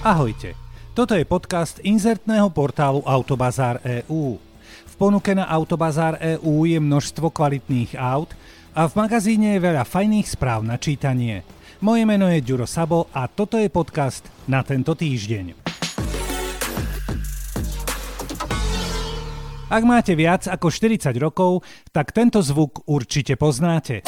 Ahojte, toto je podcast inzertného portálu Autobazár EU. V ponuke na Autobazár EU je množstvo kvalitných aut a v magazíne je veľa fajných správ na čítanie. Moje meno je Ďuro Sabo a toto je podcast na tento týždeň. Ak máte viac ako 40 rokov, tak tento zvuk určite poznáte.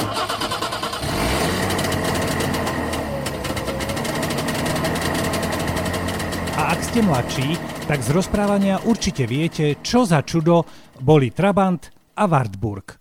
Ak ste mladší, tak z rozprávania určite viete, čo za čudo boli Trabant a Wartburg.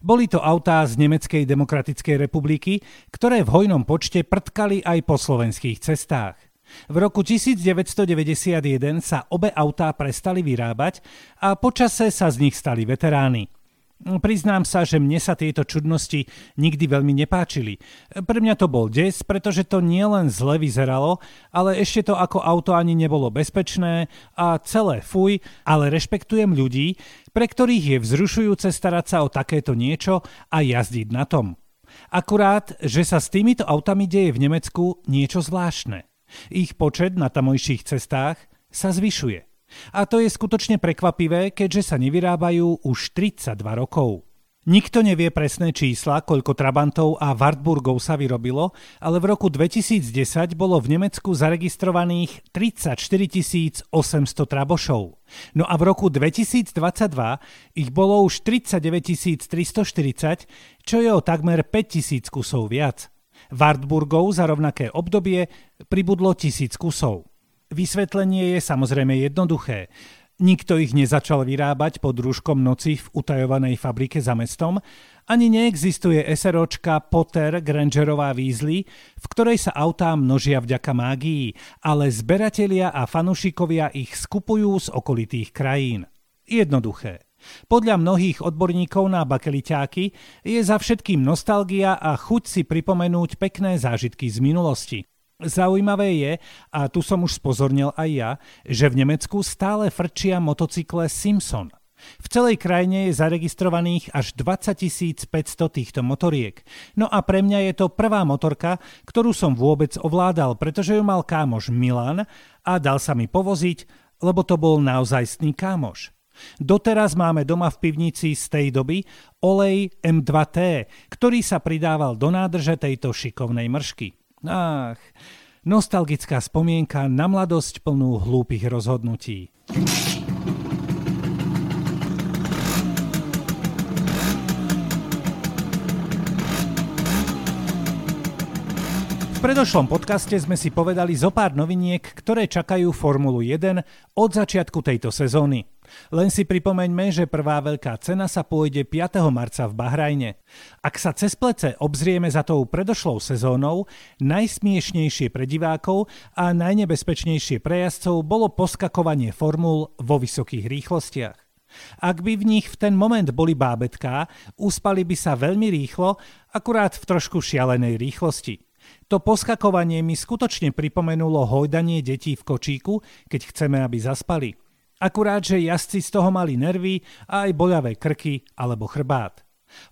Boli to autá z Nemeckej demokratickej republiky, ktoré v hojnom počte prtkali aj po slovenských cestách. V roku 1991 sa obe autá prestali vyrábať a počase sa z nich stali veterány. Priznám sa, že mne sa tieto čudnosti nikdy veľmi nepáčili. Pre mňa to bol des, pretože to nielen zle vyzeralo, ale ešte to ako auto ani nebolo bezpečné a celé fuj, ale rešpektujem ľudí, pre ktorých je vzrušujúce starať sa o takéto niečo a jazdiť na tom. Akurát, že sa s týmito autami deje v Nemecku niečo zvláštne. Ich počet na tamojších cestách sa zvyšuje. A to je skutočne prekvapivé, keďže sa nevyrábajú už 32 rokov. Nikto nevie presné čísla, koľko Trabantov a Wartburgov sa vyrobilo, ale v roku 2010 bolo v Nemecku zaregistrovaných 34 800 Trabošov. No a v roku 2022 ich bolo už 39 340, čo je o takmer 5000 kusov viac. Wartburgov za rovnaké obdobie pribudlo tisíc kusov. Vysvetlenie je samozrejme jednoduché. Nikto ich nezačal vyrábať pod rúškom noci v utajovanej fabrike za mestom, ani neexistuje SROčka Potter Grangerová výzly, v ktorej sa autá množia vďaka mágii, ale zberatelia a fanušikovia ich skupujú z okolitých krajín. Jednoduché. Podľa mnohých odborníkov na bakeliťáky je za všetkým nostalgia a chuť si pripomenúť pekné zážitky z minulosti. Zaujímavé je, a tu som už spozornil aj ja, že v Nemecku stále frčia motocykle Simpson. V celej krajine je zaregistrovaných až 20 500 týchto motoriek. No a pre mňa je to prvá motorka, ktorú som vôbec ovládal, pretože ju mal kámoš Milan a dal sa mi povoziť, lebo to bol naozajstný kámoš. Doteraz máme doma v pivnici z tej doby olej M2T, ktorý sa pridával do nádrže tejto šikovnej mršky. Ach, nostalgická spomienka na mladosť plnú hlúpych rozhodnutí. Predošlom podcaste sme si povedali zo pár noviniek, ktoré čakajú Formulu 1 od začiatku tejto sezóny. Len si pripomeňme, že prvá veľká cena sa pôjde 5. marca v Bahrajne. Ak sa cez plece obzrieme za tou predošlou sezónou, najsmiešnejšie pre divákov a najnebezpečnejšie pre jazdcov bolo poskakovanie formul vo vysokých rýchlostiach. Ak by v nich v ten moment boli bábetká, uspali by sa veľmi rýchlo, akurát v trošku šialenej rýchlosti. To poskakovanie mi skutočne pripomenulo hojdanie detí v kočíku, keď chceme, aby zaspali. Akurát, že jazdci z toho mali nervy a aj boľavé krky alebo chrbát.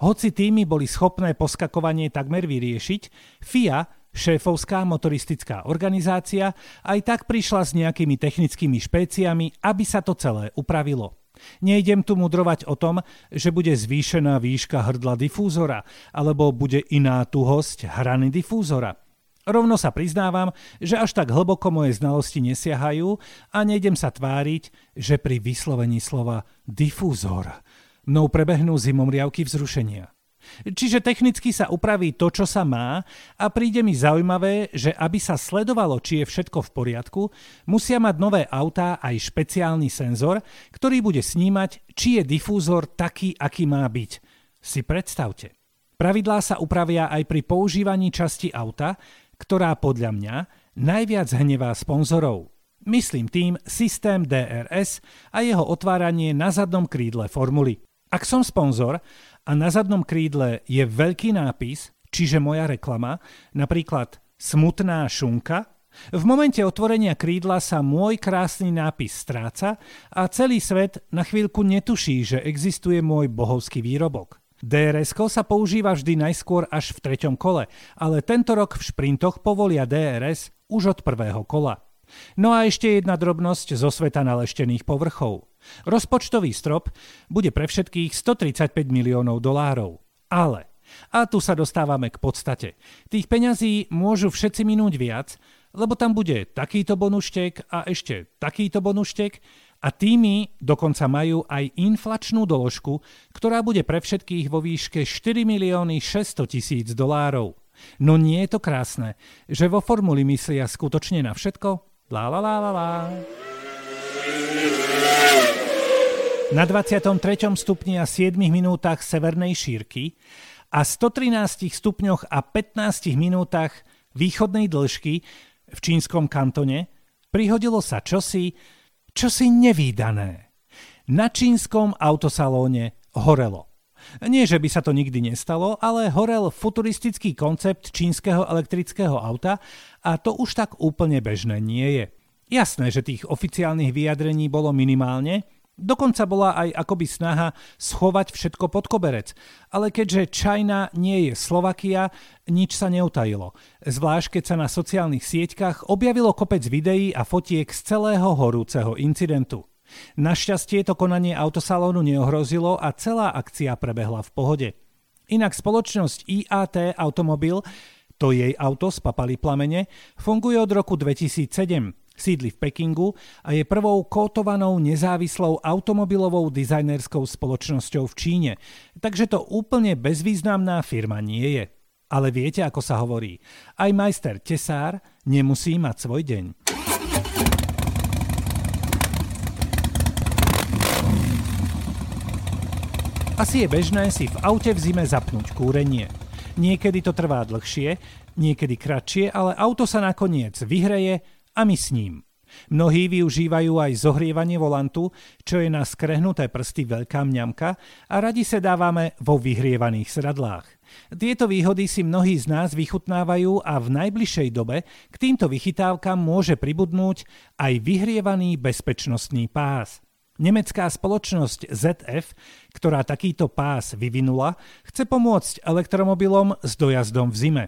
Hoci týmy boli schopné poskakovanie takmer vyriešiť, FIA, šéfovská motoristická organizácia, aj tak prišla s nejakými technickými špéciami, aby sa to celé upravilo. Nejdem tu mudrovať o tom, že bude zvýšená výška hrdla difúzora, alebo bude iná tuhosť hrany difúzora. Rovno sa priznávam, že až tak hlboko moje znalosti nesiahajú a nejdem sa tváriť, že pri vyslovení slova difúzor mnou prebehnú zimomriavky vzrušenia. Čiže technicky sa upraví to, čo sa má a príde mi zaujímavé, že aby sa sledovalo, či je všetko v poriadku, musia mať nové autá aj špeciálny senzor, ktorý bude snímať, či je difúzor taký, aký má byť. Si predstavte. Pravidlá sa upravia aj pri používaní časti auta, ktorá podľa mňa najviac hnevá sponzorov. Myslím tým systém DRS a jeho otváranie na zadnom krídle formuly. Ak som sponzor a na zadnom krídle je veľký nápis, čiže moja reklama, napríklad smutná šunka, v momente otvorenia krídla sa môj krásny nápis stráca a celý svet na chvíľku netuší, že existuje môj bohovský výrobok drs sa používa vždy najskôr až v treťom kole, ale tento rok v šprintoch povolia DRS už od prvého kola. No a ešte jedna drobnosť zo sveta naleštených povrchov. Rozpočtový strop bude pre všetkých 135 miliónov dolárov. Ale, a tu sa dostávame k podstate, tých peňazí môžu všetci minúť viac, lebo tam bude takýto bonuštek a ešte takýto bonuštek a tými dokonca majú aj inflačnú doložku, ktorá bude pre všetkých vo výške 4 milióny 600 tisíc dolárov. No nie je to krásne, že vo formuli myslia skutočne na všetko? La la la la la. Na 23. stupni a 7 minútach severnej šírky a 113 stupňoch a 15 minútach východnej dĺžky v čínskom kantone prihodilo sa čosi, čosi nevýdané. Na čínskom autosalóne horelo. Nie, že by sa to nikdy nestalo, ale horel futuristický koncept čínskeho elektrického auta a to už tak úplne bežné nie je. Jasné, že tých oficiálnych vyjadrení bolo minimálne, Dokonca bola aj akoby snaha schovať všetko pod koberec. Ale keďže Čajna nie je Slovakia, nič sa neutajilo. Zvlášť keď sa na sociálnych sieťkach objavilo kopec videí a fotiek z celého horúceho incidentu. Našťastie to konanie autosalónu neohrozilo a celá akcia prebehla v pohode. Inak spoločnosť IAT Automobil, to jej auto z papali plamene, funguje od roku 2007 Sídli v Pekingu a je prvou kotovanou nezávislou automobilovou dizajnerskou spoločnosťou v Číne. Takže to úplne bezvýznamná firma nie je. Ale viete, ako sa hovorí, aj majster tesár nemusí mať svoj deň. Asi je bežné si v aute v zime zapnúť kúrenie. Niekedy to trvá dlhšie, niekedy kratšie, ale auto sa nakoniec vyhreje a my s ním. Mnohí využívajú aj zohrievanie volantu, čo je na skrehnuté prsty veľká mňamka a radi sa dávame vo vyhrievaných sradlách. Tieto výhody si mnohí z nás vychutnávajú a v najbližšej dobe k týmto vychytávkam môže pribudnúť aj vyhrievaný bezpečnostný pás. Nemecká spoločnosť ZF, ktorá takýto pás vyvinula, chce pomôcť elektromobilom s dojazdom v zime.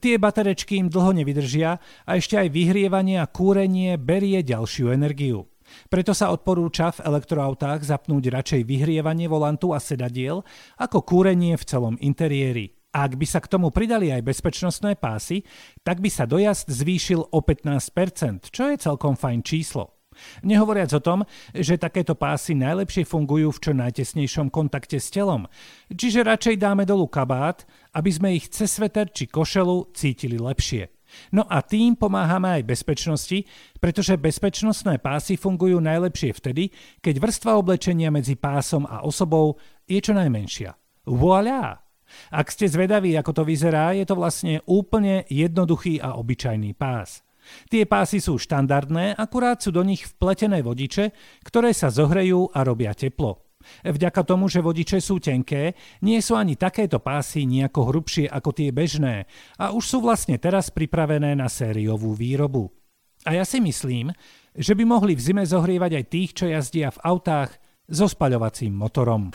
Tie baterečky im dlho nevydržia a ešte aj vyhrievanie a kúrenie berie ďalšiu energiu. Preto sa odporúča v elektroautách zapnúť radšej vyhrievanie volantu a sedadiel ako kúrenie v celom interiéri. Ak by sa k tomu pridali aj bezpečnostné pásy, tak by sa dojazd zvýšil o 15%, čo je celkom fajn číslo. Nehovoriac o tom, že takéto pásy najlepšie fungujú v čo najtesnejšom kontakte s telom, čiže radšej dáme dolu kabát, aby sme ich cez sveter či košelu cítili lepšie. No a tým pomáhame aj bezpečnosti, pretože bezpečnostné pásy fungujú najlepšie vtedy, keď vrstva oblečenia medzi pásom a osobou je čo najmenšia. Voilà! Ak ste zvedaví, ako to vyzerá, je to vlastne úplne jednoduchý a obyčajný pás. Tie pásy sú štandardné, akurát sú do nich vpletené vodiče, ktoré sa zohrejú a robia teplo. Vďaka tomu, že vodiče sú tenké, nie sú ani takéto pásy nejako hrubšie ako tie bežné a už sú vlastne teraz pripravené na sériovú výrobu. A ja si myslím, že by mohli v zime zohrievať aj tých, čo jazdia v autách so spaľovacím motorom.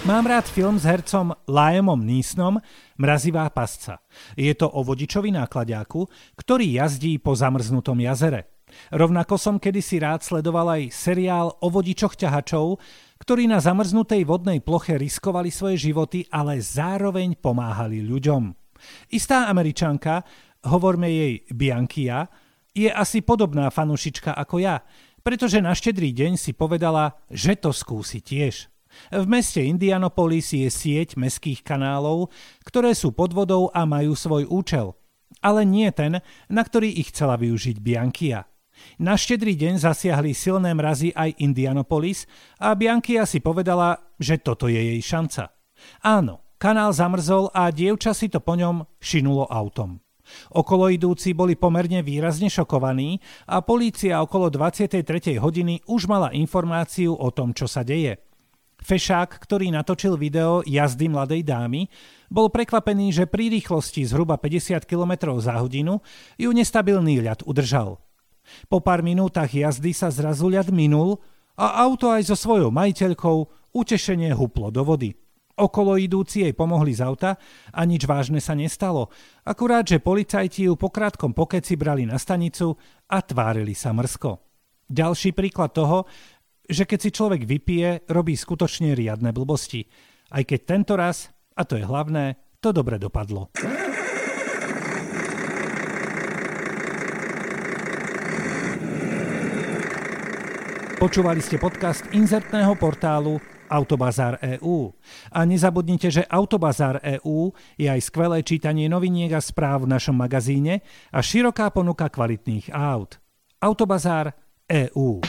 Mám rád film s hercom Liamom Neesonom Mrazivá pasca. Je to o vodičovi nákladiaku, ktorý jazdí po zamrznutom jazere. Rovnako som kedysi rád sledoval aj seriál o vodičoch ťahačov, ktorí na zamrznutej vodnej ploche riskovali svoje životy, ale zároveň pomáhali ľuďom. Istá američanka, hovorme jej Biankia, je asi podobná fanušička ako ja, pretože na štedrý deň si povedala, že to skúsi tiež. V meste Indianapolis je sieť meských kanálov, ktoré sú pod vodou a majú svoj účel. Ale nie ten, na ktorý ich chcela využiť Biankia. Na štedrý deň zasiahli silné mrazy aj Indianapolis a Biankia si povedala, že toto je jej šanca. Áno, kanál zamrzol a dievča si to po ňom šinulo autom. Okolo idúci boli pomerne výrazne šokovaní a polícia okolo 23. hodiny už mala informáciu o tom, čo sa deje. Fešák, ktorý natočil video jazdy mladej dámy, bol prekvapený, že pri rýchlosti zhruba 50 km za hodinu ju nestabilný ľad udržal. Po pár minútach jazdy sa zrazu ľad minul a auto aj so svojou majiteľkou utešenie huplo do vody. Okolo idúci jej pomohli z auta a nič vážne sa nestalo. Akurát, že policajti ju po krátkom pokeci brali na stanicu a tvárili sa mrsko. Ďalší príklad toho, že keď si človek vypije, robí skutočne riadne blbosti. Aj keď tento raz, a to je hlavné, to dobre dopadlo. Počúvali ste podcast inzertného portálu Autobazár EU. A nezabudnite, že Autobazár EU je aj skvelé čítanie noviniek a správ v našom magazíne a široká ponuka kvalitných aut. Autobazár EU.